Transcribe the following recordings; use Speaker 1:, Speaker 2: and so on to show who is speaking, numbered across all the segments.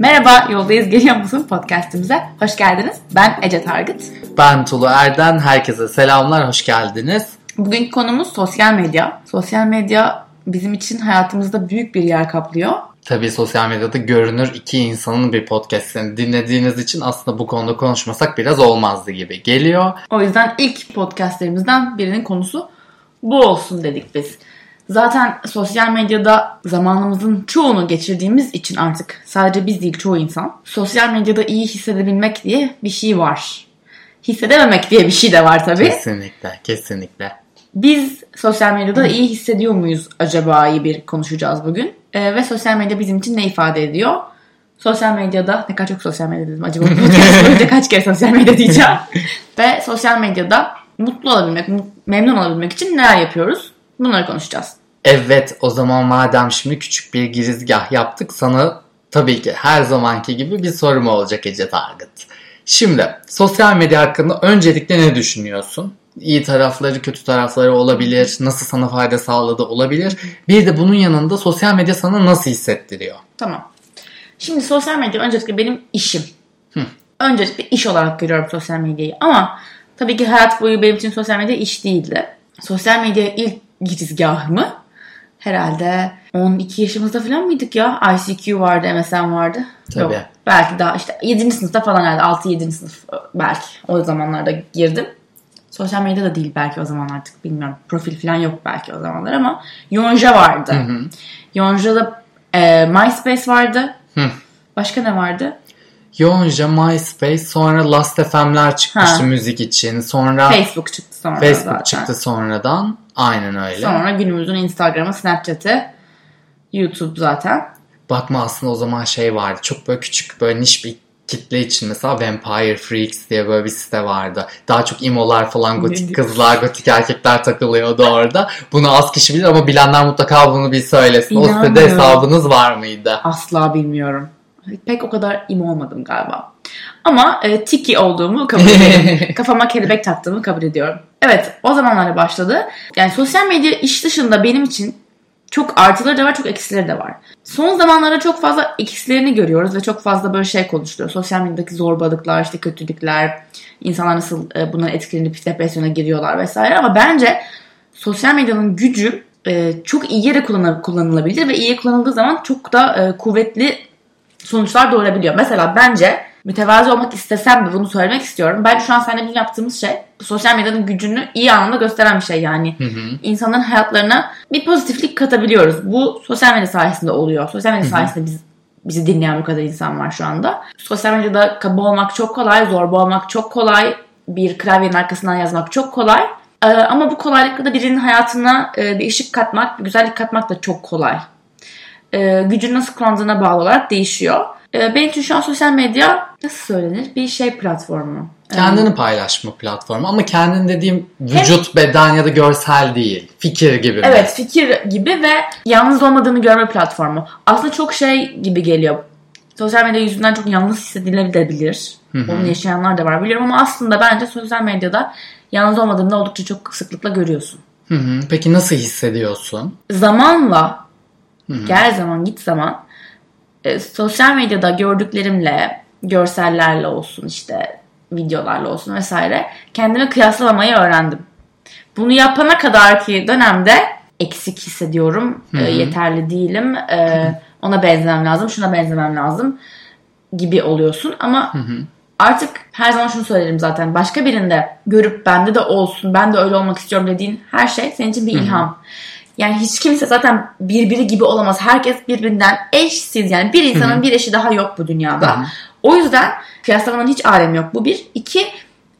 Speaker 1: Merhaba, Yoldayız Geliyor Musun podcastimize hoş geldiniz. Ben Ece Targıt.
Speaker 2: Ben Tulu Erden. Herkese selamlar, hoş geldiniz.
Speaker 1: Bugünkü konumuz sosyal medya. Sosyal medya bizim için hayatımızda büyük bir yer kaplıyor.
Speaker 2: Tabii sosyal medyada görünür iki insanın bir podcastini dinlediğiniz için aslında bu konuda konuşmasak biraz olmazdı gibi geliyor.
Speaker 1: O yüzden ilk podcastlerimizden birinin konusu bu olsun dedik biz. Zaten sosyal medyada zamanımızın çoğunu geçirdiğimiz için artık sadece biz değil çoğu insan sosyal medyada iyi hissedebilmek diye bir şey var. Hissedememek diye bir şey de var tabii.
Speaker 2: Kesinlikle, kesinlikle.
Speaker 1: Biz sosyal medyada iyi hissediyor muyuz acaba iyi bir konuşacağız bugün. Ee, ve sosyal medya bizim için ne ifade ediyor? Sosyal medyada ne kadar çok sosyal medya dedim acaba bu kaç kere sosyal medya diyeceğim. ve sosyal medyada mutlu olabilmek, memnun olabilmek için neler yapıyoruz? Bunları konuşacağız.
Speaker 2: Evet o zaman madem şimdi küçük bir girizgah yaptık sana tabii ki her zamanki gibi bir sorum olacak Ece Target. Şimdi sosyal medya hakkında öncelikle ne düşünüyorsun? İyi tarafları, kötü tarafları olabilir. Nasıl sana fayda sağladı olabilir. Bir de bunun yanında sosyal medya sana nasıl hissettiriyor?
Speaker 1: Tamam. Şimdi sosyal medya öncelikle benim işim. Hı. Öncelikle iş olarak görüyorum sosyal medyayı. Ama tabii ki hayat boyu benim için sosyal medya iş değildi. Sosyal medya ilk girizgahımı herhalde 12 yaşımızda falan mıydık ya? ICQ vardı, MSN vardı.
Speaker 2: Tabii. Yok,
Speaker 1: belki daha işte 7. sınıfta falan herhalde 6-7. sınıf belki o zamanlarda girdim. Sosyal medya da değil belki o zaman artık bilmiyorum. Profil falan yok belki o zamanlar ama Yonja vardı. Hı hı. Yonja'da e, MySpace vardı. Hı. Başka ne vardı?
Speaker 2: Yonca, MySpace, sonra Last.fm'ler çıkmıştı ha. müzik için. Sonra
Speaker 1: Facebook çıktı sonra
Speaker 2: Facebook zaten. çıktı sonradan. Aynen öyle.
Speaker 1: Sonra günümüzün Instagram'ı, Snapchat'i, YouTube zaten.
Speaker 2: Bakma aslında o zaman şey vardı. Çok böyle küçük böyle niş bir kitle için mesela Vampire Freaks diye böyle bir site vardı. Daha çok imolar falan gotik kızlar, gotik erkekler takılıyordu orada. Bunu az kişi bilir ama bilenler mutlaka bunu bir söylesin. O sitede hesabınız var mıydı?
Speaker 1: Asla bilmiyorum. Pek o kadar imo olmadım galiba. Ama e, tiki olduğumu kabul ediyorum. Kafama kelebek taktığımı kabul ediyorum. Evet o zamanlara başladı. Yani sosyal medya iş dışında benim için çok artıları da var çok eksileri de var. Son zamanlarda çok fazla eksilerini görüyoruz ve çok fazla böyle şey konuşuluyor. Sosyal medyadaki zorbalıklar, işte kötülükler, insanlar nasıl e, buna etkilenip depresyona giriyorlar vesaire. Ama bence sosyal medyanın gücü e, çok iyi yere kullanılabilir ve iyi kullanıldığı zaman çok da e, kuvvetli sonuçlar doğurabiliyor. Mesela bence mütevazi olmak istesem de bunu söylemek istiyorum. Ben şu an seninle bizim yaptığımız şey sosyal medyanın gücünü iyi anlamda gösteren bir şey yani. Hı hı. İnsanların hayatlarına bir pozitiflik katabiliyoruz. Bu sosyal medya sayesinde oluyor. Sosyal medya hı hı. sayesinde biz bizi dinleyen bu kadar insan var şu anda. Sosyal medyada kaba olmak çok kolay, zorba olmak çok kolay. Bir klavyenin arkasından yazmak çok kolay. Ee, ama bu kolaylıkla da birinin hayatına e, bir ışık katmak, bir güzellik katmak da çok kolay. Ee, gücünü nasıl kullandığına bağlı olarak değişiyor. Ee, benim için şu an sosyal medya nasıl söylenir? Bir şey platformu.
Speaker 2: Kendini paylaşma platformu ama kendin dediğim vücut, Hem, beden ya da görsel değil. Fikir gibi.
Speaker 1: Evet mi? fikir gibi ve yalnız olmadığını görme platformu. Aslında çok şey gibi geliyor. Sosyal medya yüzünden çok yalnız hissedilebilir. Onu yaşayanlar da var biliyorum ama aslında bence sosyal medyada yalnız olmadığını oldukça çok sıklıkla görüyorsun.
Speaker 2: Hı hı. Peki nasıl hissediyorsun?
Speaker 1: Zamanla Hı-hı. gel zaman git zaman e, sosyal medyada gördüklerimle görsellerle olsun işte videolarla olsun vesaire kendimi kıyaslamamayı öğrendim. Bunu yapana kadar ki dönemde eksik hissediyorum. E, yeterli değilim. E, ona benzemem lazım. Şuna benzemem lazım gibi oluyorsun ama Hı-hı. artık her zaman şunu söylerim zaten. Başka birinde görüp bende de olsun, ben de öyle olmak istiyorum dediğin her şey senin için bir ilham. Hı-hı. Yani hiç kimse zaten birbiri gibi olamaz. Herkes birbirinden eşsiz. Yani bir insanın Hı-hı. bir eşi daha yok bu dünyada. Hı-hı. O yüzden kıyaslamanın hiç alemi yok. Bu bir. İki,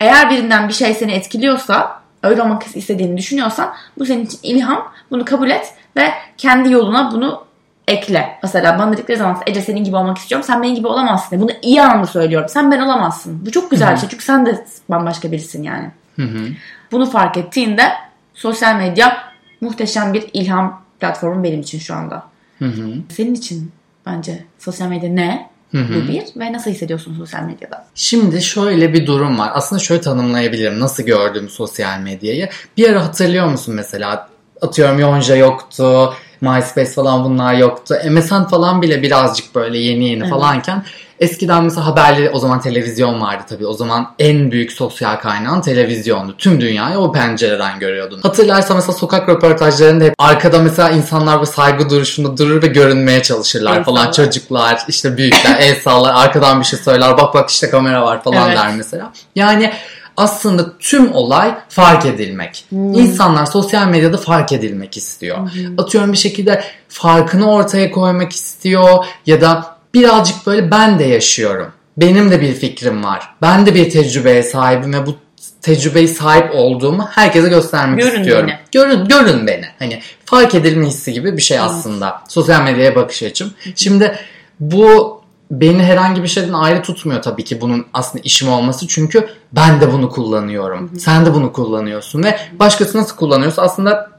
Speaker 1: eğer birinden bir şey seni etkiliyorsa, öyle olmak istediğini düşünüyorsan bu senin için ilham. Bunu kabul et ve kendi yoluna bunu ekle. Mesela bana dedikleri zaman Ece senin gibi olmak istiyorum. Sen benim gibi olamazsın. Bunu iyi anlamda söylüyorum. Sen ben olamazsın. Bu çok güzel Hı-hı. bir şey. Çünkü sen de bambaşka birisin yani. Hı-hı. Bunu fark ettiğinde sosyal medya muhteşem bir ilham platformu benim için şu anda. Hı hı. Senin için bence sosyal medya ne? Hı hı. Bu bir ve nasıl hissediyorsun sosyal medyada?
Speaker 2: Şimdi şöyle bir durum var. Aslında şöyle tanımlayabilirim nasıl gördüğüm sosyal medyayı. Bir ara hatırlıyor musun mesela atıyorum Yonca yoktu. MySpace falan bunlar yoktu. MSN falan bile birazcık böyle yeni yeni
Speaker 1: Evet.
Speaker 2: falanken eskiden mesela haberleri o zaman televizyon vardı tabii. O zaman en büyük sosyal kaynağın televizyondu. Tüm dünyayı o pencereden görüyordun. Hatırlarsan mesela sokak röportajlarında hep arkada mesela insanlar bu saygı duruşunda durur ve görünmeye çalışırlar
Speaker 1: El
Speaker 2: falan.
Speaker 1: sallar.
Speaker 2: Çocuklar işte büyükler el sallar arkadan bir şey söyler bak bak işte kamera var falan
Speaker 1: Evet.
Speaker 2: der mesela. Yani aslında tüm olay fark edilmek.
Speaker 1: Hmm.
Speaker 2: İnsanlar sosyal medyada fark edilmek istiyor. Atıyorum bir şekilde farkını ortaya koymak istiyor ya da birazcık böyle ben de yaşıyorum. Benim de bir fikrim var. Ben de bir tecrübeye sahibim ve bu tecrübeyi sahip olduğumu herkese göstermek
Speaker 1: Görün
Speaker 2: istiyorum.
Speaker 1: beni.
Speaker 2: Görün görün beni. Hani fark edilme hissi gibi bir şey aslında. Sosyal medyaya bakış açım. Şimdi bu beni herhangi bir şeyden ayrı tutmuyor tabii ki bunun aslında işim olması. Çünkü ben de bunu kullanıyorum. Sen de bunu kullanıyorsun ve başkası nasıl kullanıyorsa aslında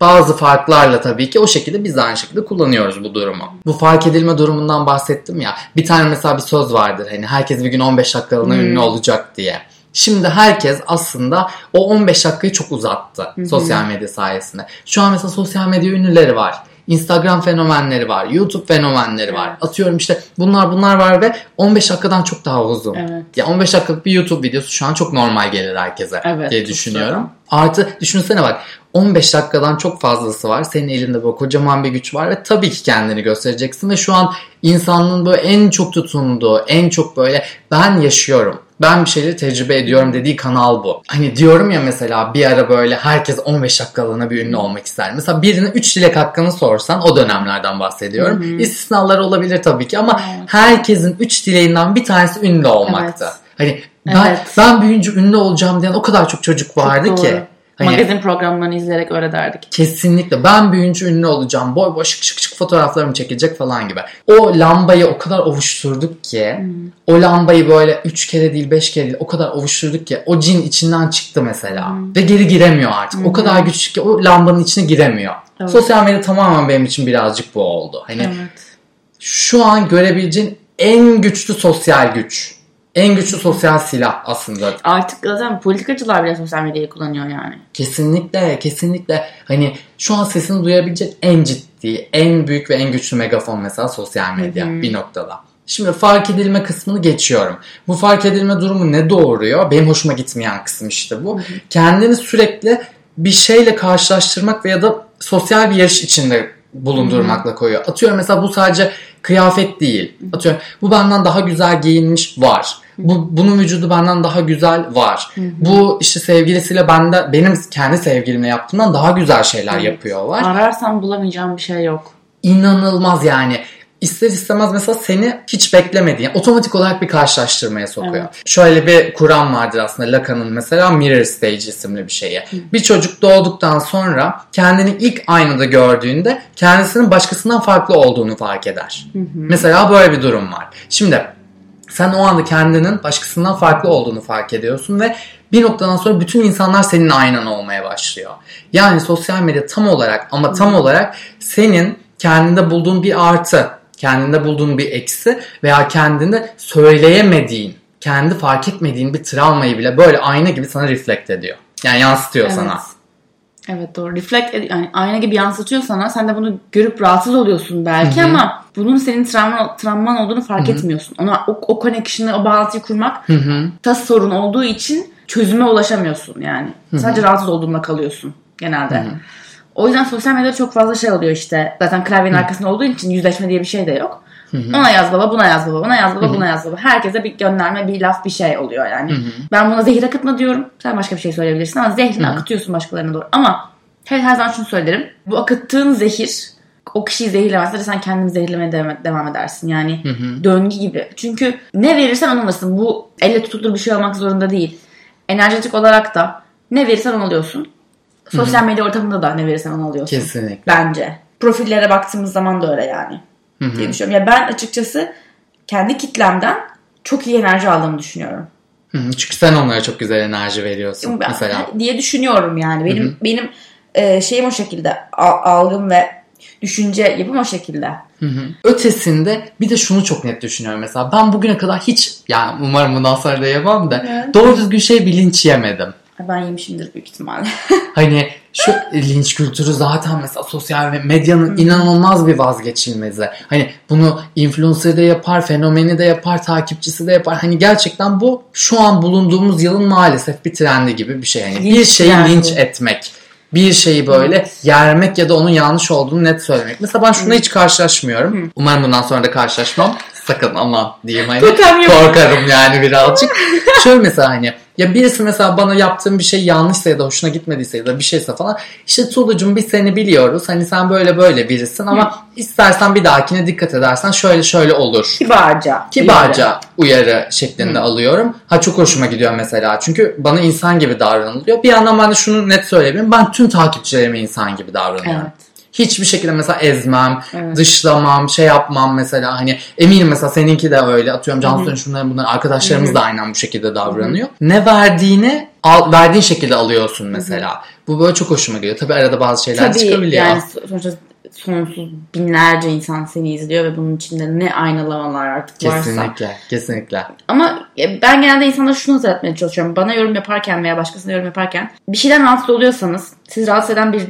Speaker 2: bazı farklarla tabii ki o şekilde biz aynı şekilde kullanıyoruz bu durumu. Bu fark edilme durumundan bahsettim ya. Bir tane mesela bir söz vardır hani herkes bir gün 15 dakikalığına
Speaker 1: Hmm.
Speaker 2: ünlü olacak diye. Şimdi herkes aslında o 15 dakikayı çok uzattı sosyal medya sayesinde. Şu an mesela sosyal medya ünlüleri var. Instagram fenomenleri var. YouTube fenomenleri var. Atıyorum işte bunlar bunlar var ve 15 dakikadan çok daha uzun.
Speaker 1: Evet.
Speaker 2: Ya 15 dakikalık bir YouTube videosu şu an çok normal gelir herkese
Speaker 1: Evet,
Speaker 2: diye düşünüyorum. Artı düşünsene bak 15 dakikadan çok fazlası var. Senin elinde böyle kocaman bir güç var ve tabii ki kendini göstereceksin ve şu an insanlığın böyle en çok tutunduğu, en çok böyle ben yaşıyorum. Ben bir şeyleri tecrübe ediyorum dediği kanal bu. Hani diyorum ya mesela bir ara böyle herkes 15 dakikalığına bir ünlü olmak ister. Mesela birine 3 dilek hakkını sorsan o dönemlerden bahsediyorum. İstisnalar olabilir tabii ki ama
Speaker 1: Evet.
Speaker 2: herkesin 3 dileğinden bir tanesi ünlü olmaktı.
Speaker 1: Evet.
Speaker 2: Hani ben,
Speaker 1: Evet.
Speaker 2: ben büyüyünce ünlü olacağım diyen o kadar çok çocuk vardı
Speaker 1: Çok
Speaker 2: ki.
Speaker 1: doğru.
Speaker 2: Hani
Speaker 1: Magazin programlarını izleyerek öyle derdik.
Speaker 2: kesinlikle ben büyüyünce ünlü olacağım. Boy boy şık şık şık fotoğraflarım çekilecek falan gibi. O lambayı o kadar ovuşturduk ki
Speaker 1: Hmm.
Speaker 2: o lambayı böyle 3 kere değil 5 kere değil o kadar ovuşturduk ki o cin içinden çıktı mesela.
Speaker 1: Hmm.
Speaker 2: Ve geri giremiyor artık. O kadar güçlü ki o lambanın içine giremiyor.
Speaker 1: Evet.
Speaker 2: Sosyal medya tamamen benim için birazcık bu oldu. Hani
Speaker 1: Evet.
Speaker 2: şu an görebileceğin en güçlü sosyal güç. En güçlü sosyal silah aslında.
Speaker 1: Artık zaten politikacılar bile sosyal medyayı kullanıyor yani.
Speaker 2: Kesinlikle, kesinlikle. Hani şu an sesini duyabilecek en ciddi, en büyük ve en güçlü megafon mesela sosyal medya bir noktada. Şimdi fark edilme kısmını geçiyorum. Bu fark edilme durumu ne doğuruyor? Benim hoşuma gitmeyen kısım işte bu. Kendini sürekli bir şeyle karşılaştırmak veya da sosyal bir yarış içinde bulundurmakla koyuyor. Atıyorum mesela bu sadece kıyafet değil. Atıyorum bu benden daha güzel giyinmiş var. Bu bunun vücudu benden daha güzel var. Bu işte sevgilisiyle bende benim kendi sevgilimle yaptığımdan daha güzel şeyler
Speaker 1: Evet.
Speaker 2: yapıyor var.
Speaker 1: Ararsan bulamayacağım bir şey yok.
Speaker 2: İnanılmaz yani. İster istemez mesela seni hiç beklemediğin otomatik olarak bir karşılaştırmaya sokuyor.
Speaker 1: Evet.
Speaker 2: Şöyle bir kuram vardır aslında Lacan'ın mesela Mirror Stage isimli bir şeyi. Bir çocuk doğduktan sonra kendini ilk aynada gördüğünde kendisinin başkasından farklı olduğunu fark eder. Mesela böyle bir durum var. Şimdi sen o anda kendinin başkasından farklı olduğunu fark ediyorsun ve bir noktadan sonra bütün insanlar senin aynan olmaya başlıyor. Yani sosyal medya tam olarak ama tam olarak senin kendinde bulduğun bir artı, kendinde bulduğun bir eksi veya kendinde söyleyemediğin, kendi fark etmediğin bir travmayı bile böyle ayna gibi sana reflekt ediyor. Yani yansıtıyor sana.
Speaker 1: Evet doğru. Reflect yani ayna gibi yansıtıyor sana. Sen de bunu görüp rahatsız oluyorsun belki ama bunun senin travma, travman olduğunu fark etmiyorsun. Ona o, o connection'ı, o bağlantıyı kurmak
Speaker 2: Hı hı.
Speaker 1: da sorun olduğu için çözüme ulaşamıyorsun yani. Sadece rahatsız olduğunda kalıyorsun genelde. O yüzden sosyal medyada çok fazla şey oluyor işte. Zaten klavyenin arkasında olduğu için yüzleşme diye bir şey de yok. Ona yaz baba, buna yaz baba, buna yaz baba, buna yaz baba. Herkese bir gönderme, bir laf, bir şey oluyor yani. Ben buna zehir akıtma diyorum. Sen başka bir şey söyleyebilirsin ama zehrini akıtıyorsun başkalarına doğru. Ama her, her zaman şunu söylerim. Bu akıttığın zehir o kişiyi zehirlemez. Sadece sen kendini zehirlemeye devam, edersin. Yani döngü gibi. Çünkü ne verirsen onu alırsın. Bu elle tutulur bir şey olmak zorunda değil. Enerjetik olarak da ne verirsen onu alıyorsun. Sosyal medya ortamında da ne verirsen onu alıyorsun.
Speaker 2: Kesinlikle.
Speaker 1: Bence. Profillere baktığımız zaman da öyle yani. Diye düşünüyorum. Ya ben açıkçası kendi kitlemden çok iyi enerji aldığımı düşünüyorum.
Speaker 2: Hı hı. Çünkü sen onlara çok güzel enerji veriyorsun
Speaker 1: Ben-
Speaker 2: mesela.
Speaker 1: diye düşünüyorum yani. Benim benim e, şeyim o şekilde. Algım ve düşünce yapım o şekilde.
Speaker 2: Hı hı. Ötesinde bir de şunu çok net düşünüyorum mesela. Ben bugüne kadar hiç yani umarım bundan sonra da yemem de
Speaker 1: Evet.
Speaker 2: doğru düzgün şey bilinç yemedim.
Speaker 1: Ben yemişimdir büyük ihtimalle.
Speaker 2: Hani Şu linç kültürü zaten mesela sosyal medyanın inanılmaz bir vazgeçilmezi. Hani bunu influencer de yapar, fenomeni de yapar, takipçisi de yapar. Hani gerçekten bu şu an bulunduğumuz yılın maalesef bir trendi gibi bir şey. Yani bir şeyi linç etmek. Bir şeyi böyle yermek ya da onun yanlış olduğunu net söylemek. Mesela ben şuna hiç karşılaşmıyorum. Umarım bundan sonra da karşılaşmam. Sakın aman diyeyim hani.
Speaker 1: Korkarım
Speaker 2: yani birazcık. Şöyle mesela hani ya birisi mesela bana yaptığım bir şey yanlışsa ya da hoşuna gitmediyse ya da bir şeyse falan işte Tulucum biz seni biliyoruz hani sen böyle böyle birisin ama istersen bir dahakine dikkat edersen şöyle şöyle olur.
Speaker 1: Kibarca.
Speaker 2: Kibarca uyarı şeklinde alıyorum. Ha çok hoşuma gidiyor mesela. Çünkü bana insan gibi davranılıyor. Bir yandan ben de şunu net söyleyebilirim. Ben tüm takipçilerime insan gibi davranıyorum.
Speaker 1: Evet.
Speaker 2: Hiçbir şekilde mesela ezmem,
Speaker 1: Evet.
Speaker 2: dışlamam, şey yapmam mesela hani eminim mesela seninki de öyle atıyorum Cansu'nun şunların bunların arkadaşlarımız da aynen bu şekilde davranıyor. Ne verdiğini al, verdiğin şekilde alıyorsun mesela. Bu böyle çok hoşuma gidiyor. Tabii arada bazı şeyler
Speaker 1: Tabii
Speaker 2: çıkabiliyor.
Speaker 1: yani sonuçta sonsuz binlerce insan seni izliyor ve bunun içinde ne aynalamalar artık varsa.
Speaker 2: Kesinlikle, kesinlikle.
Speaker 1: Ama e, ben genelde insanlara şunu hatırlatmaya çalışıyorum. Bana yorum yaparken veya başkasına yorum yaparken bir şeyden rahatsız oluyorsanız sizi rahatsız eden bir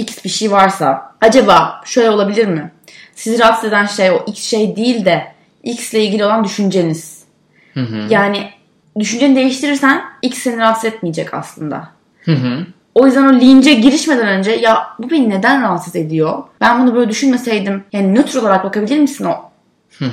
Speaker 1: X bir şey varsa acaba şöyle olabilir mi? Sizi rahatsız eden şey o X şey değil de X ile ilgili olan düşünceniz.
Speaker 2: Hı hı.
Speaker 1: Yani düşünceni değiştirirsen X seni rahatsız etmeyecek aslında.
Speaker 2: Hı hı.
Speaker 1: O yüzden o lince girişmeden önce ya bu beni neden rahatsız ediyor? Ben bunu böyle düşünmeseydim yani nötr olarak bakabilir misin o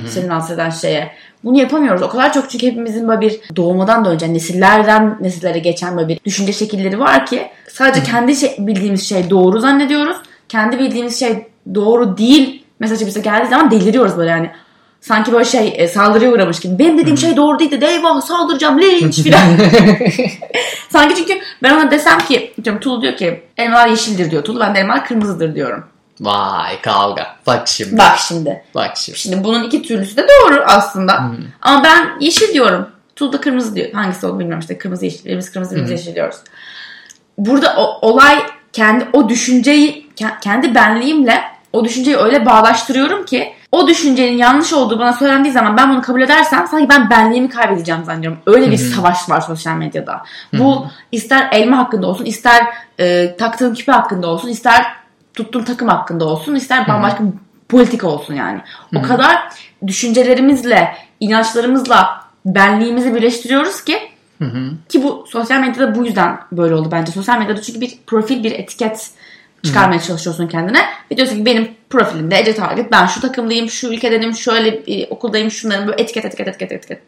Speaker 1: seni rahatsız eden şeye? Bunu yapamıyoruz. O kadar çok çünkü hepimizin böyle bir doğmadan da önce nesillerden nesillere geçen böyle bir düşünce şekilleri var ki sadece kendi şey, bildiğimiz şey doğru zannediyoruz. Kendi bildiğimiz şey doğru değil mesajı bize geldiği zaman deliriyoruz böyle yani. Sanki böyle şey e, saldırıya uğramış gibi. Benim dediğim şey doğru değil de eyvah saldıracağım linç filan. Sanki çünkü ben ona desem ki diyorum, Tulu diyor ki elmalar yeşildir diyor Tulu ben de elmalar kırmızıdır diyorum.
Speaker 2: Vay kavga. Bak şimdi.
Speaker 1: Bak şimdi.
Speaker 2: Bak şimdi.
Speaker 1: Şimdi bunun iki türlüsü de doğru aslında. Ama ben yeşil diyorum. Tulu da kırmızı diyor. Hangisi olduğunu bilmiyorum işte kırmızı yeşil. Birimiz kırmızı birimiz yeşil diyoruz. Burada o, olay kendi o düşünceyi ke- kendi benliğimle o düşünceyi öyle bağlaştırıyorum ki o düşüncenin yanlış olduğu bana söylendiği zaman ben bunu kabul edersem sanki ben benliğimi kaybedeceğim zannediyorum. Öyle bir savaş var sosyal medyada. Bu ister elma hakkında olsun, ister e, taktığın küpe hakkında olsun, ister tuttuğun takım hakkında olsun, ister bambaşka bir politika olsun yani. O kadar düşüncelerimizle, inançlarımızla benliğimizi birleştiriyoruz ki ki bu sosyal medyada bu yüzden böyle oldu bence. Sosyal medyada çünkü bir profil, bir etiket çıkarmaya çalışıyorsun kendine. Ve diyorsun ki benim profilimde Ece Target, ben şu takımdayım, şu ülkedenim, şöyle e, okuldayım, şunların böyle etiket, etiket, etiket, etiket.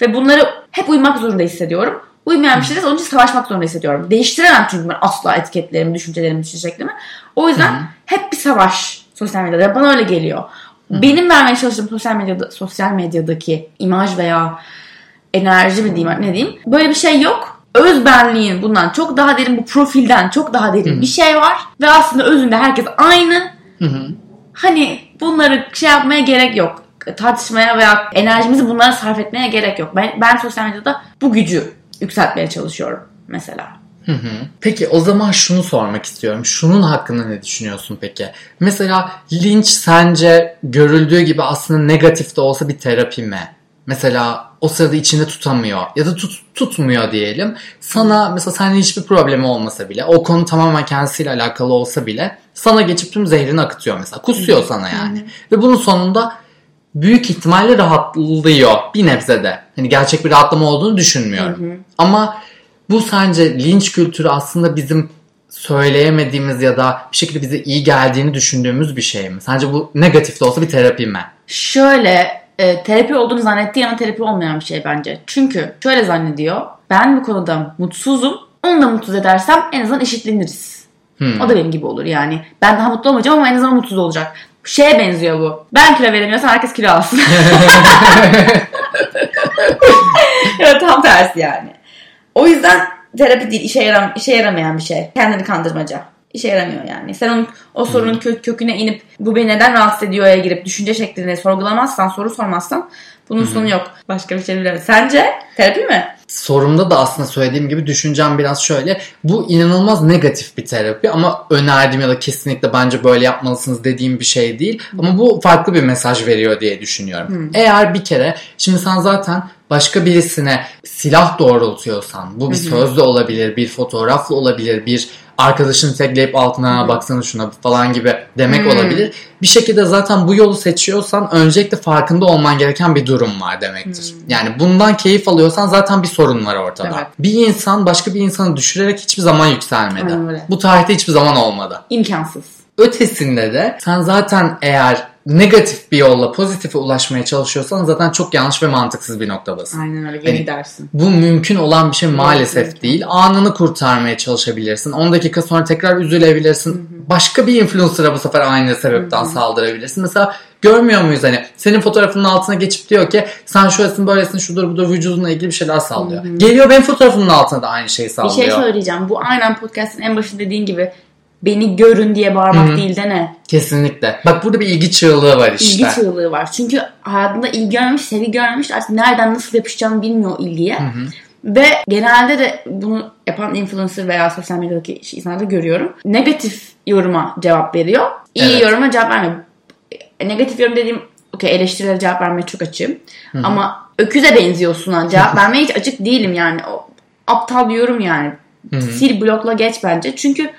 Speaker 1: Ve bunları hep uymak zorunda hissediyorum. Uymayan bir şeyse onun için savaşmak zorunda hissediyorum. Değiştiremem çünkü ben asla etiketlerimi, düşüncelerimi, düşünce şeklimi. O yüzden hep bir savaş sosyal medyada. Bana öyle geliyor. Benim vermeye çalıştığım sosyal medyada sosyal medyadaki imaj veya enerji mi diyeyim ne diyeyim. Böyle bir şey yok. Öz benliğin bundan çok daha derin bu profilden çok daha derin bir şey var. Ve aslında özünde herkes aynı. Hani bunları şey yapmaya gerek yok. Tartışmaya veya enerjimizi bunlara sarf etmeye gerek yok. Ben, ben sosyal medyada bu gücü yükseltmeye çalışıyorum mesela.
Speaker 2: Hı hı. Peki o zaman şunu sormak istiyorum. Şunun hakkında ne düşünüyorsun peki? Mesela linç sence görüldüğü gibi aslında negatif de olsa bir terapi mi? Mesela o sırada içinde tutamıyor ya da tut, tutmuyor diyelim. Sana mesela seninle hiçbir problemi olmasa bile o konu tamamen kendisiyle alakalı olsa bile sana geçip tüm zehrini akıtıyor mesela. Kusuyor sana yani. Ve bunun sonunda büyük ihtimalle rahatlıyor bir nebzede. Hani gerçek bir rahatlama olduğunu düşünmüyorum. Ama bu sence linç kültürü aslında bizim söyleyemediğimiz ya da bir şekilde bize iyi geldiğini düşündüğümüz bir şey mi? Sence bu negatif de olsa bir terapi mi?
Speaker 1: Şöyle e, terapi olduğunu zannettiği ama terapi olmayan bir şey bence. Çünkü şöyle zannediyor. Ben bu konuda mutsuzum. Onu da mutsuz edersem en azından eşitleniriz.
Speaker 2: Hmm.
Speaker 1: O da benim gibi olur yani. Ben daha mutlu olmayacağım ama en azından mutsuz olacak. Şeye benziyor bu. Ben kilo veremiyorsam herkes kilo alsın. ya tam tersi yani. O yüzden terapi değil, işe, yaram işe yaramayan bir şey. Kendini kandırmaca. İşe yaramıyor yani. Sen onun, o sorunun kö- köküne inip bu beni neden rahatsız ediyor'ya girip düşünce şeklini sorgulamazsan, soru sormazsan bunun sonu yok. Başka bir şey bilemem. Sence terapi mi?
Speaker 2: Sorumda da aslında söylediğim gibi düşüncem biraz şöyle. Bu inanılmaz negatif bir terapi ama önerdiğim ya da kesinlikle bence böyle yapmalısınız dediğim bir şey değil. Ama bu farklı bir mesaj veriyor diye düşünüyorum. Eğer bir kere şimdi sen zaten başka birisine silah doğrultuyorsan bu bir sözle olabilir, bir fotoğrafla olabilir, bir arkadaşını tagleyip altına baksana şuna falan gibi demek
Speaker 1: Hı.
Speaker 2: olabilir. Bir şekilde zaten bu yolu seçiyorsan öncelikle farkında olman gereken bir durum var demektir.
Speaker 1: Hı.
Speaker 2: Yani bundan keyif alıyorsan zaten bir sorun var ortada.
Speaker 1: Evet.
Speaker 2: Bir insan başka bir insanı düşürerek hiçbir zaman yükselmedi. Bu tarihte hiçbir zaman olmadı.
Speaker 1: İmkansız.
Speaker 2: Ötesinde de sen zaten eğer negatif bir yolla pozitife ulaşmaya çalışıyorsan zaten çok yanlış ve mantıksız bir noktadasın.
Speaker 1: Aynen öyle. Geri
Speaker 2: Hani-
Speaker 1: gidersin.
Speaker 2: Bu mümkün olan bir şey maalesef
Speaker 1: evet.
Speaker 2: değil. Anını kurtarmaya çalışabilirsin. 10 dakika sonra tekrar üzülebilirsin. Başka bir influencer'a bu sefer aynı sebepten saldırabilirsin. Mesela görmüyor muyuz hani senin fotoğrafının altına geçip diyor ki sen şöylesin böylesin şudur budur vücudunla ilgili bir şeyler sallıyor. Geliyor benim fotoğrafımın altına da aynı şeyi
Speaker 1: Bir
Speaker 2: sallıyor.
Speaker 1: şey söyleyeceğim. Bu aynen podcast'ın en başında dediğin gibi beni görün diye bağırmak
Speaker 2: Hı hı.
Speaker 1: değil de ne?
Speaker 2: Kesinlikle. Bak burada bir ilgi çığlığı var işte.
Speaker 1: İlgi çığlığı var. Çünkü hayatında ilgi görmemiş, sevgi görmemiş. Artık nereden nasıl yapışacağını bilmiyor ilgiye. Ve genelde de bunu yapan influencer veya sosyal medyadaki insanlarda görüyorum. Negatif yoruma cevap veriyor. İyi
Speaker 2: Evet.
Speaker 1: yoruma cevap vermiyor. E, Negatif yorum dediğim okey eleştirilere cevap vermeye çok açığım. Ama öküze benziyorsun ha. Cevap vermeye hiç açık değilim yani. O aptal bir yorum yani. Sil blokla geç bence. Çünkü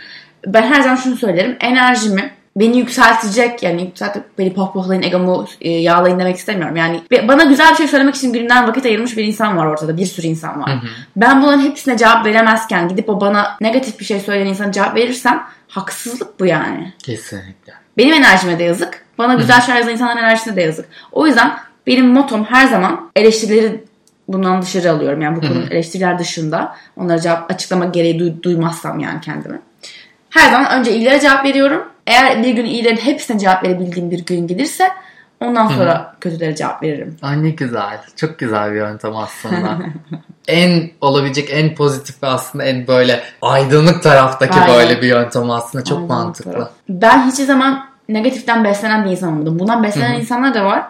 Speaker 1: ben her zaman şunu söylerim. Enerjimi beni yükseltecek yani yükseltip beni pohpohlayın egomu e, yağlayın demek istemiyorum. Yani bana güzel bir şey söylemek için gününden vakit ayırmış bir insan var ortada. Bir sürü insan var. Ben bunların hepsine cevap veremezken gidip o bana negatif bir şey söyleyen insana cevap verirsem haksızlık bu yani.
Speaker 2: Kesinlikle.
Speaker 1: Benim enerjime de yazık. Bana güzel şeyler yazan insanların enerjisine de yazık. O yüzden benim motom her zaman eleştirileri bundan dışarı alıyorum. Yani bu konu eleştiriler dışında onlara cevap açıklama gereği duy- duymazsam yani kendime. Her zaman önce iyilere cevap veriyorum. Eğer bir gün iyilerin hepsine cevap verebildiğim bir gün gelirse ondan sonra kötülere cevap veririm.
Speaker 2: Ay ne güzel. Çok güzel bir yöntem aslında. en olabilecek en pozitif ve aslında en böyle aydınlık taraftaki
Speaker 1: Aynen.
Speaker 2: böyle bir yöntem aslında. Çok
Speaker 1: Aynen,
Speaker 2: mantıklı.
Speaker 1: Ben hiçbir zaman negatiften beslenen bir insan olmadım. Bundan beslenen insanlar da var.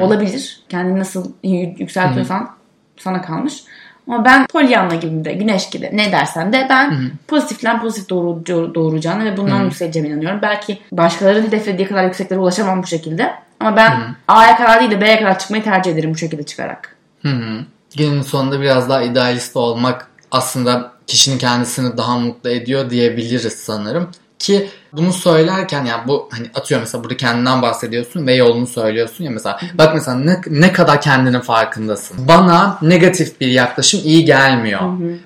Speaker 1: Olabilir. Kendini nasıl yükseltiyorsan sana kalmış. Ama ben Pollyanna gibi de, güneş gibi ne dersen de ben pozitiften pozitif doğru, doğuracağını ve bundan yükseleceğime inanıyorum. Belki başkalarının hedeflediği kadar yükseklere ulaşamam bu şekilde. Ama ben A'ya kadar değil de B'ye kadar çıkmayı tercih ederim bu şekilde çıkarak.
Speaker 2: Hı hı. Günün sonunda biraz daha idealist olmak aslında kişinin kendisini daha mutlu ediyor diyebiliriz sanırım. Ki bunu söylerken yani bu hani atıyorum mesela burada kendinden bahsediyorsun ve yolunu söylüyorsun ya mesela bak mesela ne, ne kadar kendinin farkındasın. Bana negatif bir yaklaşım iyi gelmiyor.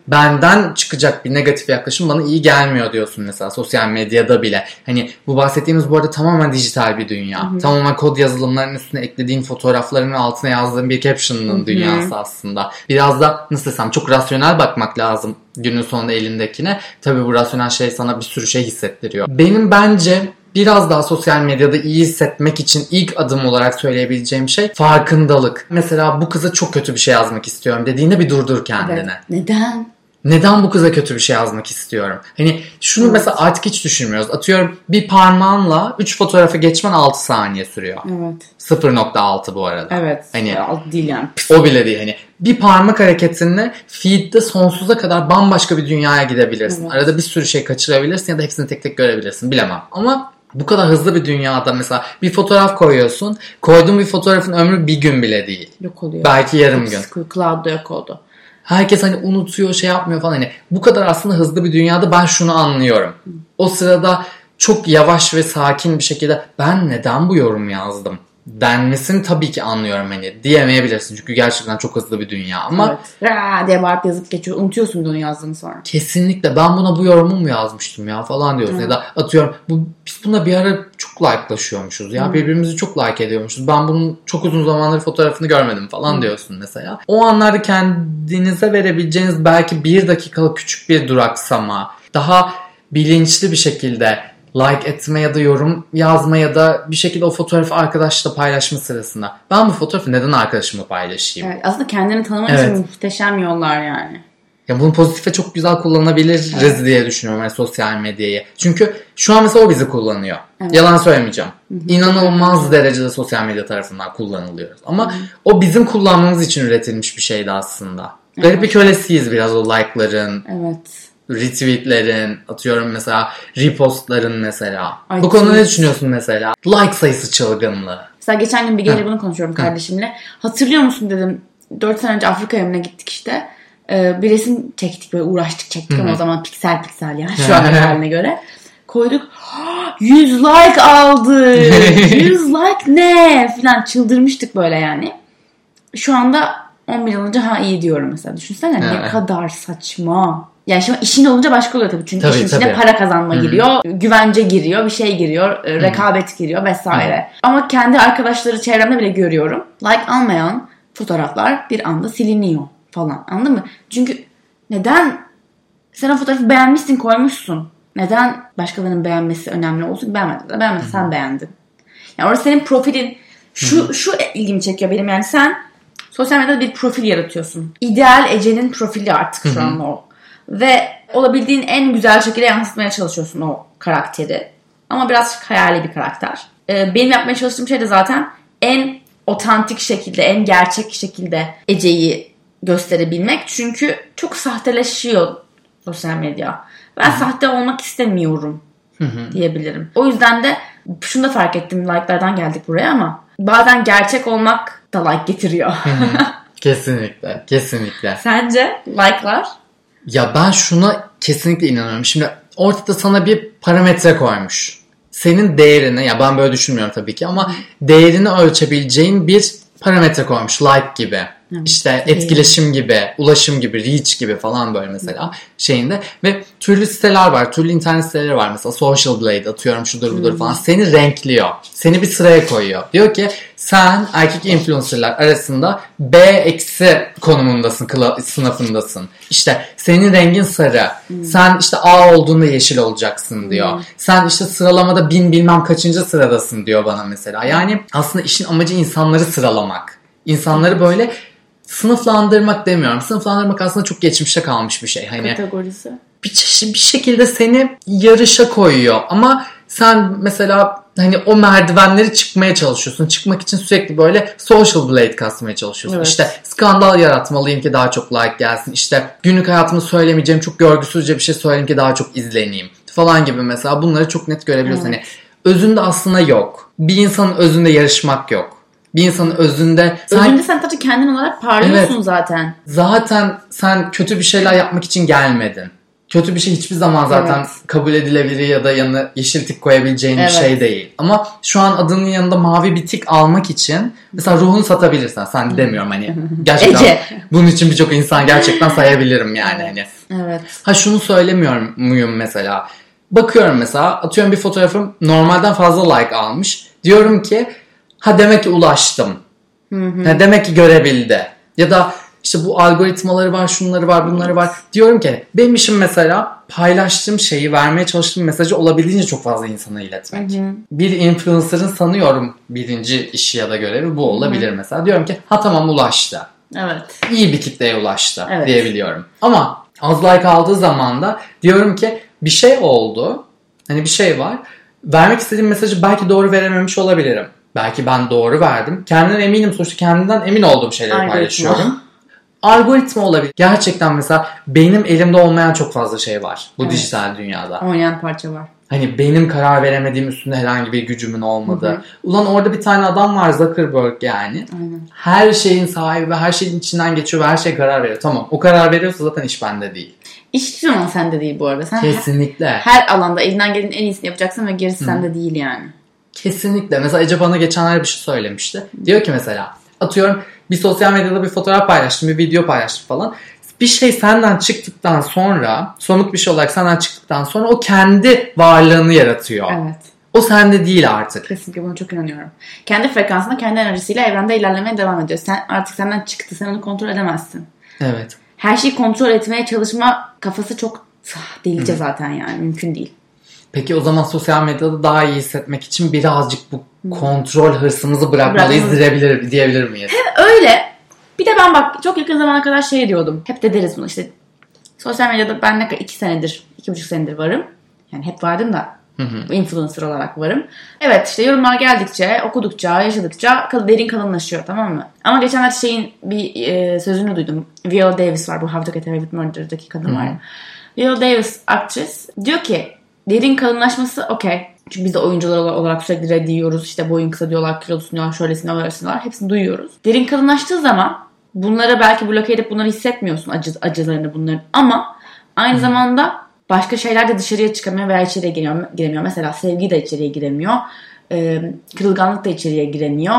Speaker 2: Benden çıkacak bir negatif yaklaşım bana iyi gelmiyor diyorsun mesela sosyal medyada bile. Hani bu bahsettiğimiz bu arada tamamen dijital bir dünya. Tamamen kod yazılımlarının üstüne eklediğin fotoğrafların altına yazdığın bir caption'ın dünyası aslında. Biraz da nasıl desem çok rasyonel bakmak lazım günün sonunda elindekine. Tabii bu rasyonel şey sana bir sürü şey hissettiriyor. Benim bence biraz daha sosyal medyada iyi hissetmek için ilk adım olarak söyleyebileceğim şey farkındalık. Mesela bu kıza çok kötü bir şey yazmak istiyorum dediğinde bir durdur kendine.
Speaker 1: Evet. Neden?
Speaker 2: Neden bu kıza kötü bir şey yazmak istiyorum? Hani şunu mesela artık hiç düşünmüyoruz. Atıyorum bir parmağınla 3 fotoğrafı geçmen 6 saniye sürüyor.
Speaker 1: Evet.
Speaker 2: 0.6 bu arada.
Speaker 1: Evet.
Speaker 2: Hani
Speaker 1: değil yani.
Speaker 2: o bile değil hani. Bir parmak hareketinle feed'de sonsuza kadar bambaşka bir dünyaya gidebilirsin.
Speaker 1: Evet.
Speaker 2: Arada bir sürü şey kaçırabilirsin ya da hepsini tek tek görebilirsin. Bilemem. Ama bu kadar hızlı bir dünyada mesela bir fotoğraf koyuyorsun. Koyduğun bir fotoğrafın ömrü bir gün bile değil.
Speaker 1: Yok oluyor.
Speaker 2: Belki yarım gün.
Speaker 1: Hepsi Cloud'da yok oldu.
Speaker 2: Herkes hani unutuyor, şey yapmıyor falan. Hani bu kadar aslında hızlı bir dünyada ben şunu anlıyorum. O sırada çok yavaş ve sakin bir şekilde ben neden bu yorum yazdım denmesini tabii ki anlıyorum hani diyemeyebilirsin. Çünkü gerçekten çok hızlı bir dünya ama
Speaker 1: Evet. Ra diye bağırıp yazıp geçiyor. Unutuyorsun onu yazdığını sonra.
Speaker 2: kesinlikle ben buna bu yorumu mu yazmıştım ya falan diyorsun. Ya da atıyorum bu, biz buna bir ara çok like'laşıyormuşuz ya. Birbirimizi çok like ediyormuşuz. Ben bunun çok uzun zamandır fotoğrafını görmedim falan diyorsun mesela. O anlarda kendinize verebileceğiniz belki bir dakikalık küçük bir duraksama. Daha bilinçli bir şekilde like etme ya da yorum yazma ya da bir şekilde o fotoğrafı arkadaşla paylaşma sırasında. Ben bu fotoğrafı neden arkadaşımla paylaşayım?
Speaker 1: Evet, aslında kendini tanımak
Speaker 2: Evet.
Speaker 1: için muhteşem yollar yani.
Speaker 2: Ya bunu pozitife çok güzel kullanabiliriz diye düşünüyorum yani sosyal medyayı. Çünkü şu an mesela o bizi kullanıyor.
Speaker 1: Evet.
Speaker 2: Yalan söylemeyeceğim. İnanılmaz derecede sosyal medya tarafından kullanılıyoruz. Ama o bizim kullanmamız için üretilmiş bir şeydi aslında. Garip bir kölesiyiz biraz o like'ların,
Speaker 1: Evet.
Speaker 2: Retweetlerin, atıyorum mesela repostların mesela.
Speaker 1: Ay,
Speaker 2: Bu konuda ne düşünüyorsun mesela? Like sayısı çılgınlığı.
Speaker 1: Mesela geçen gün bir gece bunu konuşuyorum kardeşimle. Hatırlıyor musun dedim. 4 sene önce Afrika'ya mı ne gittik işte. Ee, bir resim çektik böyle uğraştık çektik
Speaker 2: Hı
Speaker 1: ama o zaman piksel piksel yani şu an haline göre. Koyduk 100 like aldı. 100 like ne falan çıldırmıştık böyle yani. Şu anda 11 yıl önce ha iyi diyorum mesela. Düşünsene ne kadar saçma. Yani şimdi işin olunca başka oluyor tabii. Çünkü
Speaker 2: Tabii,
Speaker 1: işin içine
Speaker 2: tabii.
Speaker 1: para kazanma
Speaker 2: Hı hı.
Speaker 1: giriyor. Güvence giriyor. Bir şey giriyor. e, Rekabet giriyor vesaire. Ama kendi arkadaşları çevremde bile görüyorum. Like almayan fotoğraflar bir anda siliniyor falan. Anladın mı? Çünkü neden sen o fotoğrafı beğenmişsin koymuşsun. Neden başkalarının beğenmesi önemli olsun? Beğenmedin de beğenmedin. Sen beğendin. Yani orası senin profilin. Şu, şu ilgimi çekiyor benim yani sen sosyal medyada bir profil yaratıyorsun. İdeal Ece'nin profili artık şu an o. Ve olabildiğin en güzel şekilde yansıtmaya çalışıyorsun o karakteri. Ama biraz hayali bir karakter. Ee, benim yapmaya çalıştığım şey de zaten en otantik şekilde, en gerçek şekilde Ece'yi gösterebilmek. Çünkü çok sahteleşiyor sosyal medya. Ben sahte olmak istemiyorum diyebilirim. O yüzden de şunu da fark ettim like'lardan geldik buraya ama bazen gerçek olmak da like getiriyor.
Speaker 2: Kesinlikle. Kesinlikle.
Speaker 1: Sence like'lar?
Speaker 2: Ya ben şuna kesinlikle inanıyorum. Şimdi ortada sana bir parametre koymuş. Senin değerini ya ben böyle düşünmüyorum tabii ki ama değerini ölçebileceğin bir parametre koymuş. Like gibi. İşte etkileşim gibi, ulaşım gibi, reach gibi falan böyle mesela şeyinde. Ve türlü siteler var. Türlü internet siteleri var. Mesela Social Blade atıyorum şudur budur falan. Seni renkliyor. Seni bir sıraya koyuyor. Diyor ki sen erkek influencerlar arasında B eksi konumundasın, sınıfındasın. İşte senin rengin sarı. Sen işte A olduğunda yeşil olacaksın diyor. Sen işte sıralamada bin bilmem kaçıncı sıradasın diyor bana mesela. Yani aslında işin amacı insanları sıralamak. İnsanları böyle sınıflandırmak demiyorum. Sınıflandırmak aslında çok geçmişte kalmış bir şey. Hani
Speaker 1: Kategorisi.
Speaker 2: bir çeşit bir şekilde seni yarışa koyuyor ama sen mesela hani o merdivenleri çıkmaya çalışıyorsun. Çıkmak için sürekli böyle social blade kasmaya çalışıyorsun.
Speaker 1: Evet.
Speaker 2: İşte skandal yaratmalıyım ki daha çok like gelsin. İşte günlük hayatımı söylemeyeceğim çok görgüsüzce bir şey söyleyeyim ki daha çok izleneyim falan gibi mesela bunları çok net görebiliyorsun.
Speaker 1: Evet.
Speaker 2: Hani özünde aslında yok. Bir insanın özünde yarışmak yok. Bir insanın özünde sen
Speaker 1: Özünde sen sadece kendin olarak parlıyorsun zaten.
Speaker 2: zaten sen kötü bir şeyler yapmak için gelmedin. Kötü bir şey hiçbir zaman zaten
Speaker 1: Evet.
Speaker 2: kabul edilebilir ya da yanına yeşil tik koyabileceğin
Speaker 1: Evet.
Speaker 2: bir şey değil. Ama şu an adının yanında mavi bir tik almak için mesela ruhunu satabilirsen sen demiyorum hani gerçekten
Speaker 1: Ece.
Speaker 2: bunun için birçok insan gerçekten sayabilirim yani hani.
Speaker 1: Evet.
Speaker 2: Ha şunu söylemiyorum muyum mesela. Bakıyorum mesela atıyorum bir fotoğrafım normalden fazla like almış. Diyorum ki ha demek ki ulaştım. Ha demek ki görebildi. Ya da işte bu algoritmaları var, şunları var, bunları var. Diyorum ki benim işim mesela paylaştığım şeyi, vermeye çalıştığım mesajı olabildiğince çok fazla insana iletmek. Bir influencer'ın sanıyorum birinci işi ya da görevi bu olabilir mesela. Diyorum ki ha tamam ulaştı
Speaker 1: Evet.
Speaker 2: iyi bir kitleye ulaştı
Speaker 1: Evet.
Speaker 2: diyebiliyorum. Ama az like aldığı zaman da diyorum ki bir şey oldu. Hani bir şey var. Vermek istediğim mesajı belki doğru verememiş olabilirim. Belki ben doğru verdim. Kendimden eminim sonuçta kendimden emin olduğum şeyleri
Speaker 1: Algoritma.
Speaker 2: paylaşıyorum. Algoritma olabilir. Gerçekten mesela benim elimde olmayan çok fazla şey var bu
Speaker 1: Evet.
Speaker 2: dijital dünyada.
Speaker 1: Oynayan parça var.
Speaker 2: Hani benim karar veremediğim üstünde herhangi bir gücümün olmadığı. Ulan orada bir tane adam var Zuckerberg yani.
Speaker 1: Aynen.
Speaker 2: Her şeyin sahibi ve her şeyin içinden geçiyor ve her şey karar veriyor. Tamam o karar veriyorsa zaten iş bende değil.
Speaker 1: Hiçbir zaman sende değil bu arada. Sen
Speaker 2: Kesinlikle.
Speaker 1: her alanda elinden gelenin en iyisini yapacaksın ve gerisi sende değil yani.
Speaker 2: Kesinlikle. Mesela Ece bana geçenlerde bir şey söylemişti. Diyor ki mesela atıyorum bir sosyal medyada bir fotoğraf paylaştım, bir video paylaştım falan. Bir şey senden çıktıktan sonra, somut bir şey olarak senden çıktıktan sonra o kendi varlığını yaratıyor.
Speaker 1: Evet.
Speaker 2: O sende değil artık.
Speaker 1: Kesinlikle buna çok inanıyorum. Kendi frekansında, kendi enerjisiyle evrende ilerlemeye devam ediyor. Sen artık senden çıktı. Sen onu kontrol edemezsin.
Speaker 2: Evet.
Speaker 1: Her şeyi kontrol etmeye çalışma kafası çok delice zaten yani. Mümkün değil.
Speaker 2: Peki o zaman sosyal medyada daha iyi hissetmek için birazcık bu kontrol hırsımızı bırakmalıyız diyebilir, diyebilir miyiz?
Speaker 1: Öyle. Bir de ben bak çok yakın zamana kadar şey diyordum. Hep de deriz bunu işte. Sosyal medyada ben ne kadar iki senedir, iki buçuk senedir varım. Yani hep vardım da influencer olarak varım. Evet işte yorumlar geldikçe, okudukça, yaşadıkça derin kalınlaşıyor tamam mı? Ama geçenlerde şeyin bir e, sözünü duydum. Viola Davis var bu How to Get Away with Murder'daki kadın var ya. Viola Davis aktris diyor ki derin kalınlaşması okey. Çünkü biz de oyuncular olarak sürekli red yiyoruz. İşte boyun kısa diyorlar, kilolusun diyorlar, şöylesin diyorlar, öylesin diyorlar. Hepsini duyuyoruz. Derin kalınlaştığı zaman Bunlara belki bloke edip bunları hissetmiyorsun acı, acılarını bunların. Ama aynı hmm. zamanda başka şeyler de dışarıya çıkamıyor veya içeriye giremiyor. Mesela sevgi de içeriye giremiyor. Ee, kırılganlık da içeriye giremiyor.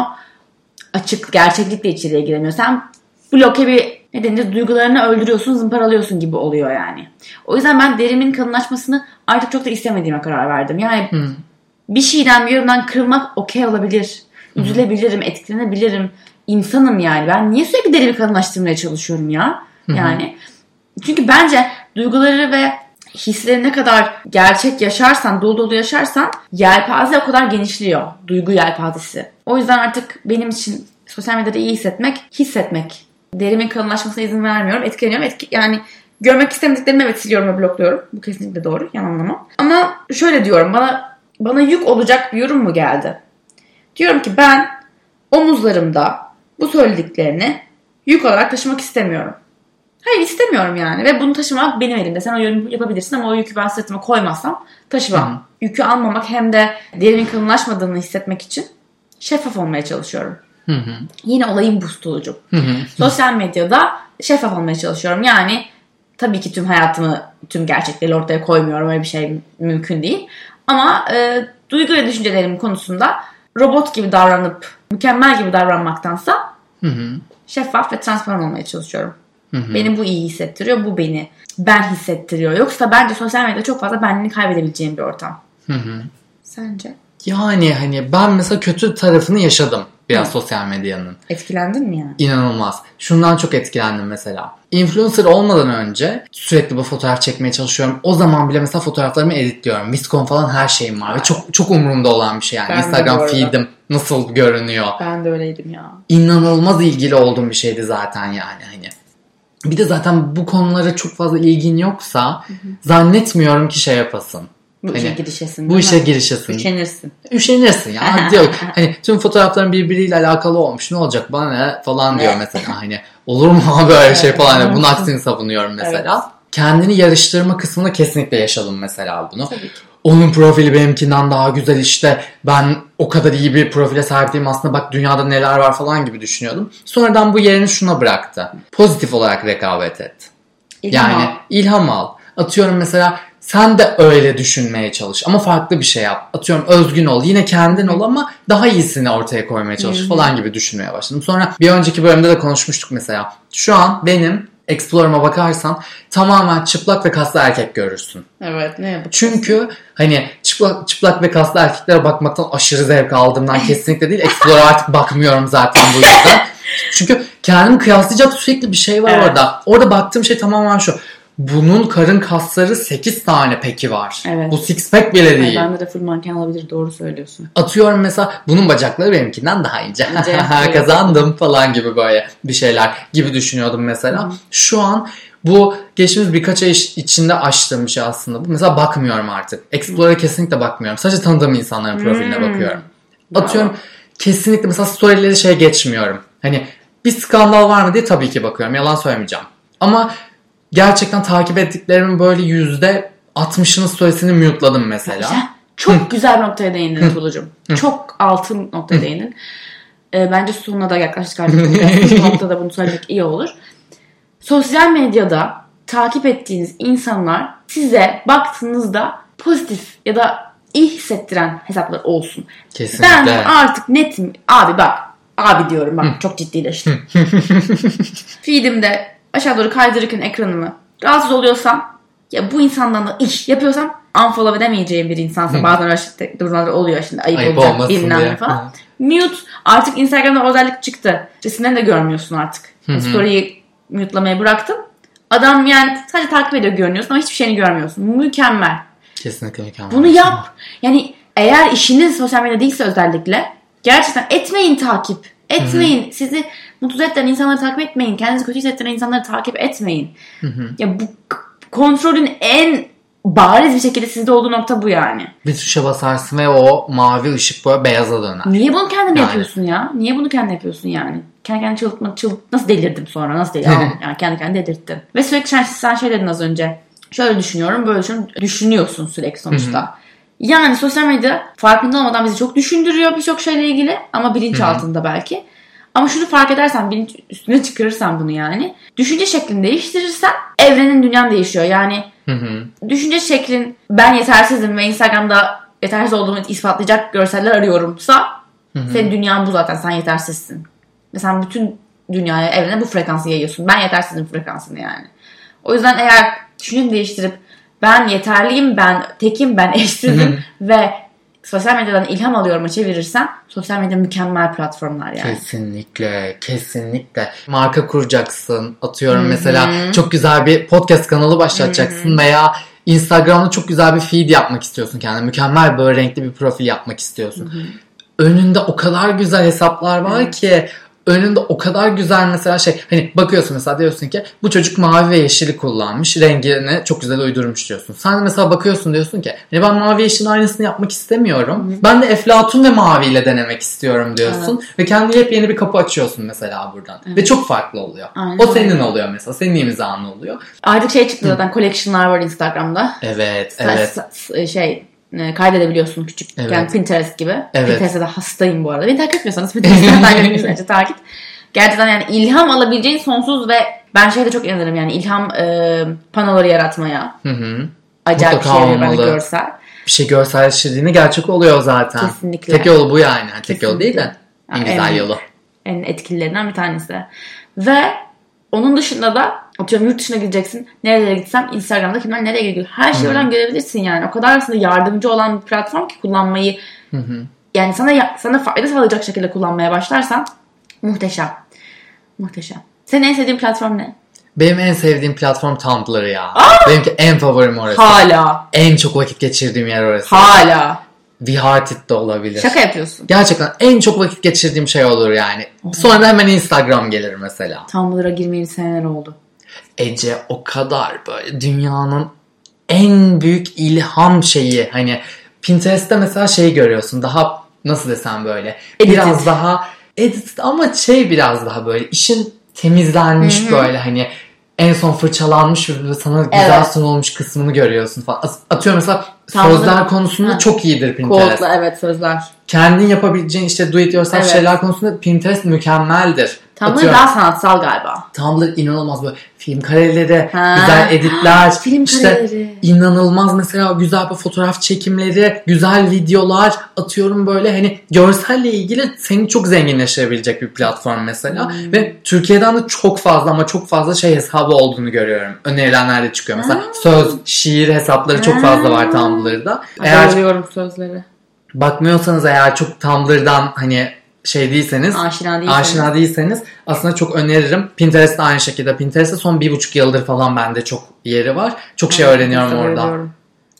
Speaker 1: Açık, gerçeklik de içeriye giremiyor. Sen bloke bir ne denir duygularını öldürüyorsun, zımparalıyorsun gibi oluyor yani. O yüzden ben derimin kalınlaşmasını artık çok da istemediğime karar verdim. Yani hmm. bir şeyden bir yorumdan kırılmak okey olabilir. Üzülebilirim, etkilenebilirim. İnsanım yani. Ben niye sürekli derimi kalınlaştırmaya çalışıyorum ya? Yani çünkü bence duyguları ve hisleri ne kadar gerçek yaşarsan, dolu dolu yaşarsan yelpaze o kadar genişliyor. Duygu yelpazesi. O yüzden artık benim için sosyal medyada iyi hissetmek, hissetmek. Derimin kalınlaşmasına izin vermiyorum. Etkileniyorum. Etki, yani görmek istemediklerimi evet siliyorum ve blokluyorum. Bu kesinlikle doğru. Yalanlama. Ama şöyle diyorum. Bana bana yük olacak bir yorum mu geldi? Diyorum ki ben omuzlarımda bu söylediklerini yük olarak taşımak istemiyorum. Hayır istemiyorum yani ve bunu taşımak benim elimde. Sen o yorum yapabilirsin ama o yükü ben sırtıma koymazsam taşımam. Hı-hı. Yükü almamak hem de derimin kalınlaşmadığını hissetmek için şeffaf olmaya çalışıyorum. Hı hı. Yine olayım bu stulucu. Sosyal medyada şeffaf olmaya çalışıyorum. Yani tabii ki tüm hayatımı, tüm gerçekleri ortaya koymuyorum. Öyle bir şey mümkün değil. Ama e, duygu ve düşüncelerim konusunda robot gibi davranıp mükemmel gibi davranmaktansa hı hı. şeffaf ve transparan olmaya çalışıyorum. Hı hı. Beni bu iyi hissettiriyor. Bu beni ben hissettiriyor. Yoksa bence sosyal medyada çok fazla benliğini kaybedebileceğim bir ortam. Hı hı. Sence?
Speaker 2: Yani hani ben mesela kötü tarafını yaşadım biraz Hı. sosyal medyanın.
Speaker 1: Etkilendin mi yani?
Speaker 2: İnanılmaz. Şundan çok etkilendim mesela. Influencer olmadan önce sürekli bu fotoğraf çekmeye çalışıyorum. O zaman bile mesela fotoğraflarımı editliyorum. Viscom falan her şeyim var. Ve çok çok umurumda olan bir şey yani. Ben Instagram feed'im nasıl görünüyor.
Speaker 1: Ben de öyleydim ya.
Speaker 2: İnanılmaz ilgili olduğum bir şeydi zaten yani hani. Bir de zaten bu konulara çok fazla ilgin yoksa hı hı. zannetmiyorum ki şey yapasın.
Speaker 1: Bu hani, işe girişesin.
Speaker 2: Bu işe girişesin.
Speaker 1: Üşenirsin.
Speaker 2: Üşenirsin ya. diyor hani tüm fotoğrafların birbiriyle alakalı olmuş. Ne olacak bana ne falan diyor mesela hani. Olur mu böyle şey falan. Hani bunun aksini savunuyorum mesela. Evet. Kendini yarıştırma kısmında kesinlikle yaşadım mesela bunu. Tabii ki. Onun profili benimkinden daha güzel işte ben o kadar iyi bir profile sahip değilim aslında bak dünyada neler var falan gibi düşünüyordum. Sonradan bu yerini şuna bıraktı. Pozitif olarak rekabet et. İlham yani al. ilham al. Atıyorum mesela sen de öyle düşünmeye çalış ama farklı bir şey yap. Atıyorum özgün ol. Yine kendin ol ama daha iyisini ortaya koymaya çalış falan gibi düşünmeye başladım. Sonra bir önceki bölümde de konuşmuştuk mesela. Şu an benim Explorer'ıma bakarsan tamamen çıplak ve kaslı erkek görürsün.
Speaker 1: Evet ne yapayım?
Speaker 2: Çünkü hani çıplak, çıplak ve kaslı erkeklere bakmaktan aşırı zevk aldığımdan kesinlikle değil. Explorer artık bakmıyorum zaten bu yüzden. Çünkü kendimi kıyaslayacak sürekli bir şey var evet. orada. Orada baktığım şey tamamen şu bunun karın kasları 8 tane peki var. Evet. Bu six pack bile değil.
Speaker 1: Bende de full manken olabilir doğru söylüyorsun.
Speaker 2: Atıyorum mesela bunun bacakları benimkinden daha ince. ince Kazandım falan gibi böyle bir şeyler gibi düşünüyordum mesela. Hı. Şu an bu geçtiğimiz birkaç ay içinde açtığım bir şey aslında. Mesela bakmıyorum artık. Explorer'a kesinlikle bakmıyorum. Sadece tanıdığım insanların profiline hmm. bakıyorum. Atıyorum Bravo. kesinlikle mesela storyleri şey geçmiyorum. Hani bir skandal var mı diye tabii ki bakıyorum. Yalan söylemeyeceğim. Ama gerçekten takip ettiklerimin böyle yüzde 60'ının storiesini mute'ladım mesela.
Speaker 1: Çok güzel bir noktaya değindin Tulucum. Çok altın noktaya değindin. Ee, bence sonuna da yaklaştık artık. Bu noktada bunu söylemek iyi olur. Sosyal medyada takip ettiğiniz insanlar size baktığınızda pozitif ya da iyi hissettiren hesaplar olsun. Kesinlikle. Ben artık netim. Abi bak. Abi diyorum bak çok ciddileştim. Feedimde aşağı doğru kaydırırken ekranımı rahatsız oluyorsam ya bu insandan da iş yapıyorsam unfollow edemeyeceğim bir insansa bazen öyle durumlar oluyor şimdi ayıp, ayıp olacak bilmem falan. Mute artık Instagram'da özellik çıktı. Resimlerini de görmüyorsun artık. Story'yi mute'lamayı bıraktım. Adam yani sadece takip ediyor görünüyorsun ama hiçbir şeyini görmüyorsun. Mükemmel.
Speaker 2: Kesinlikle mükemmel.
Speaker 1: Bunu yap. Yani eğer işiniz sosyal medya değilse özellikle gerçekten etmeyin takip. Etmeyin. Hı-hı. Sizi mutsuz ettiren insanları takip etmeyin. Kendinizi kötü hissettiren insanları takip etmeyin. Hı-hı. Ya bu kontrolün en bariz bir şekilde sizde olduğu nokta bu yani.
Speaker 2: Bir tuşa basarsın ve o mavi ışık böyle beyaza döner.
Speaker 1: Niye bunu kendin yani. yapıyorsun ya? Niye bunu kendin yapıyorsun yani? Kendi kendine çıldırtma, çılık, nasıl delirdim sonra? Nasıl delirdim? yani kendi kendine delirttim. Ve sürekli sen, sen şey dedin az önce. Şöyle düşünüyorum, böyle düşünüyorum. Düşünüyorsun sürekli sonuçta. Yani sosyal medya farkında olmadan bizi çok düşündürüyor birçok şeyle ilgili ama bilinç altında belki. Ama şunu fark edersen, bilinç üstüne çıkarırsan bunu yani. Düşünce şeklini değiştirirsen evrenin dünyan değişiyor. Yani
Speaker 2: Hı hı.
Speaker 1: düşünce şeklin ben yetersizim ve Instagram'da yetersiz olduğumu ispatlayacak görseller arıyorumsa senin dünyan bu zaten sen yetersizsin. Ve sen bütün dünyaya, evrene bu frekansı yayıyorsun. Ben yetersizim frekansını yani. O yüzden eğer düşünceni değiştirip ben yeterliyim, ben tekim, ben eşsizim ve sosyal medyadan ilham alıyorum çevirirsen sosyal medya mükemmel platformlar yani.
Speaker 2: Kesinlikle, kesinlikle. Marka kuracaksın. Atıyorum mesela çok güzel bir podcast kanalı başlatacaksın veya Instagram'da çok güzel bir feed yapmak istiyorsun kendine. Mükemmel böyle renkli bir profil yapmak istiyorsun. Önünde o kadar güzel hesaplar var ki önünde o kadar güzel mesela şey hani bakıyorsun mesela diyorsun ki bu çocuk mavi ve yeşili kullanmış rengini çok güzel uydurmuş diyorsun. Sen de mesela bakıyorsun diyorsun ki hani ben mavi yeşilin aynısını yapmak istemiyorum. Ben de eflatun ve maviyle denemek istiyorum diyorsun. Ve kendine yepyeni bir kapı açıyorsun mesela buradan. Ve çok farklı oluyor.
Speaker 1: Aynen
Speaker 2: o senin oluyor mesela. Senin imzan oluyor.
Speaker 1: Artık şey çıktı zaten collection'lar var Instagram'da.
Speaker 2: Evet, evet.
Speaker 1: sa- şey e, kaydedebiliyorsun küçük.
Speaker 2: Evet.
Speaker 1: Yani Pinterest gibi.
Speaker 2: Evet.
Speaker 1: Pinterest'te de hastayım bu arada. Beni takip etmiyorsanız Pinterest'ten takip etmiyorsanız takip. Gerçekten yani ilham alabileceğin sonsuz ve ben şeyde çok inanırım yani ilham e, panoları yaratmaya.
Speaker 2: Hı hı.
Speaker 1: Acayip bir
Speaker 2: Mutlaka
Speaker 1: şey veriyor bence
Speaker 2: olmalı.
Speaker 1: görsel.
Speaker 2: Bir şey görselleştirdiğinde gerçek oluyor zaten.
Speaker 1: Kesinlikle.
Speaker 2: Tek yolu bu yani. Tek yol değil de en
Speaker 1: Yani
Speaker 2: güzel
Speaker 1: en-
Speaker 2: yolu.
Speaker 1: En etkililerinden bir tanesi. Ve onun dışında da atıyorum yurt dışına gideceksin. Nerelere gitsem Instagram'da kimler nereye gidiyor. Her şeyi oradan görebilirsin yani. O kadar aslında yardımcı olan bir platform ki kullanmayı yani sana sana fayda sağlayacak şekilde kullanmaya başlarsan muhteşem. Muhteşem. Senin en sevdiğin platform ne?
Speaker 2: Benim en sevdiğim platform Tumblr ya. Benimki en favorim orası.
Speaker 1: Hala.
Speaker 2: En çok vakit geçirdiğim yer orası.
Speaker 1: Hala.
Speaker 2: Vihatit de olabilir.
Speaker 1: Şaka yapıyorsun.
Speaker 2: Gerçekten en çok vakit geçirdiğim şey olur yani. Sonra da hemen Instagram gelir mesela.
Speaker 1: Tumblr'a girmeyeli seneler oldu.
Speaker 2: Ece o kadar böyle dünyanın en büyük ilham şeyi hani Pinterest'te mesela şey görüyorsun daha nasıl desem böyle
Speaker 1: Edited.
Speaker 2: biraz daha edit ama şey biraz daha böyle işin temizlenmiş böyle hani en son fırçalanmış ve sana güzel
Speaker 1: Evet.
Speaker 2: sunulmuş kısmını görüyorsun falan. Atıyorum mesela
Speaker 1: Tumblr-
Speaker 2: sözler konusunda
Speaker 1: Ha.
Speaker 2: çok iyidir Pinterest.
Speaker 1: Kodla evet sözler.
Speaker 2: Kendin yapabileceğin işte do it yourself
Speaker 1: Evet.
Speaker 2: şeyler konusunda Pinterest mükemmeldir.
Speaker 1: Tumblr
Speaker 2: Atıyorum,
Speaker 1: daha sanatsal galiba.
Speaker 2: Tumblr inanılmaz böyle film kareleri,
Speaker 1: Ha.
Speaker 2: güzel editler,
Speaker 1: Film
Speaker 2: işte
Speaker 1: kareleri.
Speaker 2: inanılmaz mesela güzel bir fotoğraf çekimleri, güzel videolar atıyorum böyle hani görselle ilgili seni çok zenginleştirebilecek bir platform mesela
Speaker 1: Hmm.
Speaker 2: ve Türkiye'den de çok fazla ama çok fazla şey hesabı olduğunu görüyorum. Önerilenler de çıkıyor mesela söz, şiir hesapları çok fazla var Tumblr'da. Eğer
Speaker 1: Eğer sözleri.
Speaker 2: bakmıyorsanız eğer çok Tumblr'dan hani şey değilseniz
Speaker 1: Aşina değilseniz.
Speaker 2: aşina değilseniz aslında çok öneririm. Pinterest de aynı şekilde. Pinterest'te son bir buçuk yıldır falan bende çok yeri var. Çok şey öğreniyorum orada.
Speaker 1: Öğreniyorum.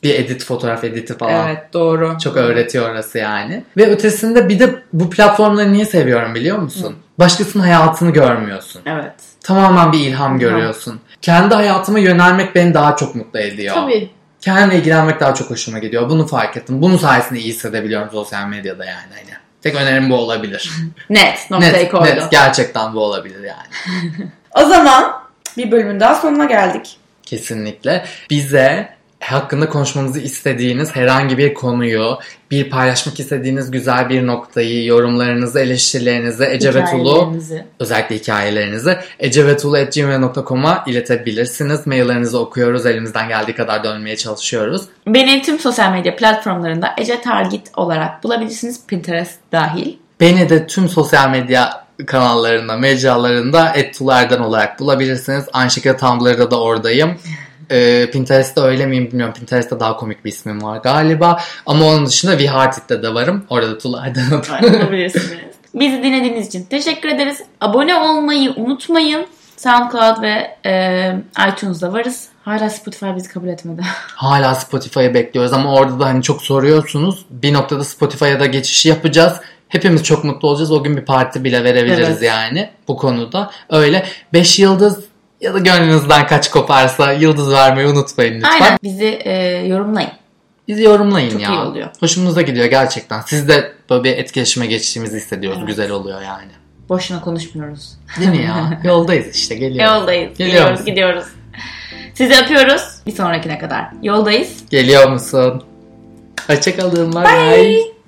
Speaker 2: Bir edit, fotoğraf editi falan.
Speaker 1: Evet doğru.
Speaker 2: Çok öğretiyor orası yani. Ve ötesinde bir de bu platformları niye seviyorum biliyor musun? Başkasının hayatını görmüyorsun.
Speaker 1: Evet.
Speaker 2: Tamamen bir ilham görüyorsun. Kendi hayatıma yönelmek beni daha çok mutlu ediyor.
Speaker 1: Tabii.
Speaker 2: Kendimle ilgilenmek daha çok hoşuma gidiyor. Bunu fark ettim. Bunun sayesinde iyi hissedebiliyorum sosyal medyada yani. Hani. Tek önerim bu olabilir.
Speaker 1: Net.
Speaker 2: Net,
Speaker 1: koydu.
Speaker 2: net. Gerçekten bu olabilir yani.
Speaker 1: O zaman bir bölümün daha sonuna geldik.
Speaker 2: Kesinlikle. Bize hakkında konuşmamızı istediğiniz herhangi bir konuyu, bir paylaşmak istediğiniz güzel bir noktayı, yorumlarınızı, eleştirilerinizi Ece ve Tulu,
Speaker 1: Hikayelerinizi.
Speaker 2: özellikle hikayelerinizi ecevetulu.gmail.com'a iletebilirsiniz. Maillerinizi okuyoruz. Elimizden geldiği kadar dönmeye çalışıyoruz.
Speaker 1: Beni tüm sosyal medya platformlarında Ece Targit olarak bulabilirsiniz. Pinterest dahil.
Speaker 2: Beni de tüm sosyal medya kanallarında, mecralarında ettulardan olarak bulabilirsiniz. Aynı şekilde Tumblr'da da oradayım. Ee, Pinterest'te öyle miyim bilmiyorum. Pinterest'te daha komik bir ismim var galiba. Ama onun dışında Vihartit'te de varım. Orada Tular'dan
Speaker 1: bulabilirsiniz. Bizi dinlediğiniz için teşekkür ederiz. Abone olmayı unutmayın. SoundCloud ve e, iTunes'da varız. Hala Spotify bizi kabul etmedi.
Speaker 2: Hala Spotify'ı bekliyoruz ama orada da hani çok soruyorsunuz. Bir noktada Spotify'a da geçişi yapacağız. Hepimiz çok mutlu olacağız. O gün bir parti bile verebiliriz
Speaker 1: Evet.
Speaker 2: yani bu konuda. Öyle 5 yıldız ya da gönlünüzden kaç koparsa yıldız vermeyi unutmayın lütfen.
Speaker 1: Aynen. Bizi e, yorumlayın.
Speaker 2: Bizi yorumlayın
Speaker 1: Çok
Speaker 2: ya.
Speaker 1: iyi oluyor.
Speaker 2: Hoşumuza gidiyor gerçekten. Siz de böyle bir etkileşime geçtiğimizi hissediyoruz.
Speaker 1: Evet.
Speaker 2: Güzel oluyor yani.
Speaker 1: Boşuna konuşmuyoruz.
Speaker 2: Değil mi ya? Yoldayız işte geliyoruz.
Speaker 1: Yoldayız.
Speaker 2: Geliyor
Speaker 1: Gidiyoruz,
Speaker 2: musun?
Speaker 1: gidiyoruz. Sizi öpüyoruz. Bir sonrakine kadar. Yoldayız.
Speaker 2: Geliyor musun? Hoşçakalın. Bye.
Speaker 1: Bye.